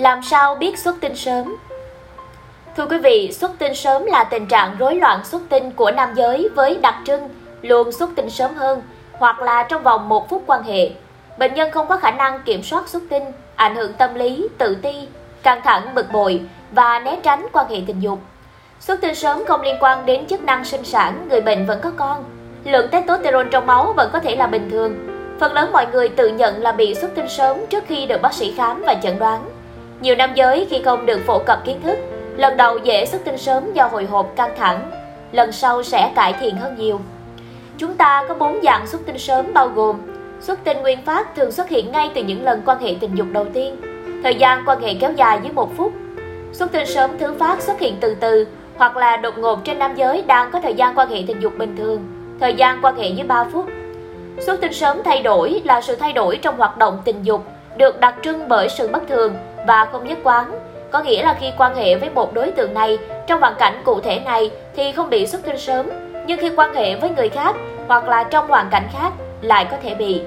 Làm sao biết xuất tinh sớm? Thưa quý vị, xuất tinh sớm là tình trạng rối loạn xuất tinh của nam giới với đặc trưng luôn xuất tinh sớm hơn hoặc là trong vòng một phút quan hệ. Bệnh nhân không có khả năng kiểm soát xuất tinh, ảnh hưởng tâm lý, tự ti, căng thẳng, bực bội và né tránh quan hệ tình dục. Xuất tinh sớm không liên quan đến chức năng sinh sản, người bệnh vẫn có con. Lượng testosterone trong máu vẫn có thể là bình thường. Phần lớn mọi người tự nhận là bị xuất tinh sớm trước khi được bác sĩ khám và chẩn đoán. Nhiều nam giới khi không được phổ cập kiến thức, lần đầu dễ xuất tinh sớm do hồi hộp căng thẳng, lần sau sẽ cải thiện hơn nhiều. Chúng ta có bốn dạng xuất tinh sớm bao gồm Xuất tinh nguyên phát thường xuất hiện ngay từ những lần quan hệ tình dục đầu tiên, thời gian quan hệ kéo dài dưới một phút. Xuất tinh sớm thứ phát xuất hiện từ từ hoặc là đột ngột trên nam giới đang có thời gian quan hệ tình dục bình thường, thời gian quan hệ dưới 3 phút. Xuất tinh sớm thay đổi là sự thay đổi trong hoạt động tình dục được đặc trưng bởi sự bất thường và không nhất quán, có nghĩa là khi quan hệ với một đối tượng này trong hoàn cảnh cụ thể này thì không bị xuất tinh sớm, nhưng khi quan hệ với người khác hoặc là trong hoàn cảnh khác lại có thể bị.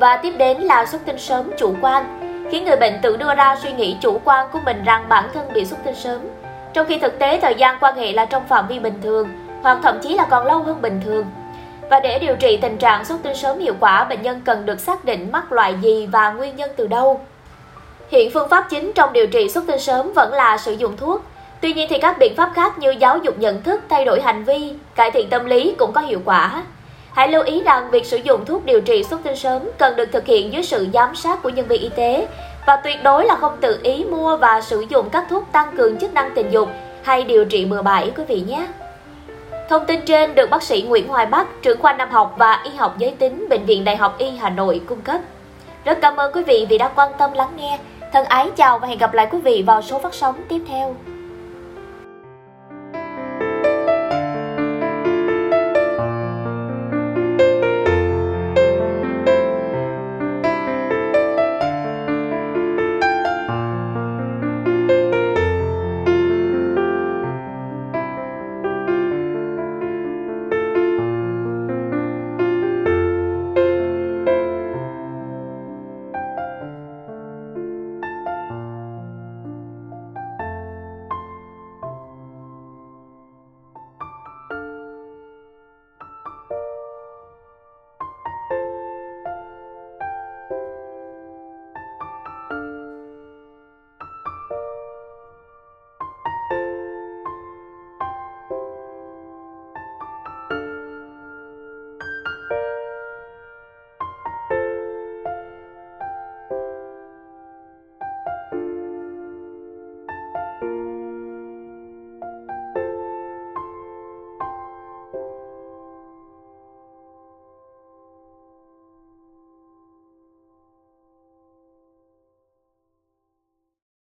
Và tiếp đến là xuất tinh sớm chủ quan, khiến người bệnh tự đưa ra suy nghĩ chủ quan của mình rằng bản thân bị xuất tinh sớm, trong khi thực tế thời gian quan hệ là trong phạm vi bình thường hoặc thậm chí là còn lâu hơn bình thường. Và để điều trị tình trạng xuất tinh sớm hiệu quả, bệnh nhân cần được xác định mắc loại gì và nguyên nhân từ đâu. Hiện phương pháp chính trong điều trị xuất tinh sớm vẫn là sử dụng thuốc. Tuy nhiên thì các biện pháp khác như giáo dục nhận thức, thay đổi hành vi, cải thiện tâm lý cũng có hiệu quả. Hãy lưu ý rằng việc sử dụng thuốc điều trị xuất tinh sớm cần được thực hiện dưới sự giám sát của nhân viên y tế và tuyệt đối là không tự ý mua và sử dụng các thuốc tăng cường chức năng tình dục hay điều trị bừa bãi quý vị nhé. Thông tin trên được bác sĩ Nguyễn Hoài Bắc, trưởng khoa Nam học và Y học giới tính Bệnh viện Đại học Y Hà Nội cung cấp. Rất cảm ơn quý vị vì đã quan tâm lắng nghe. Thân ái, chào và hẹn gặp lại quý vị vào số phát sóng tiếp theo.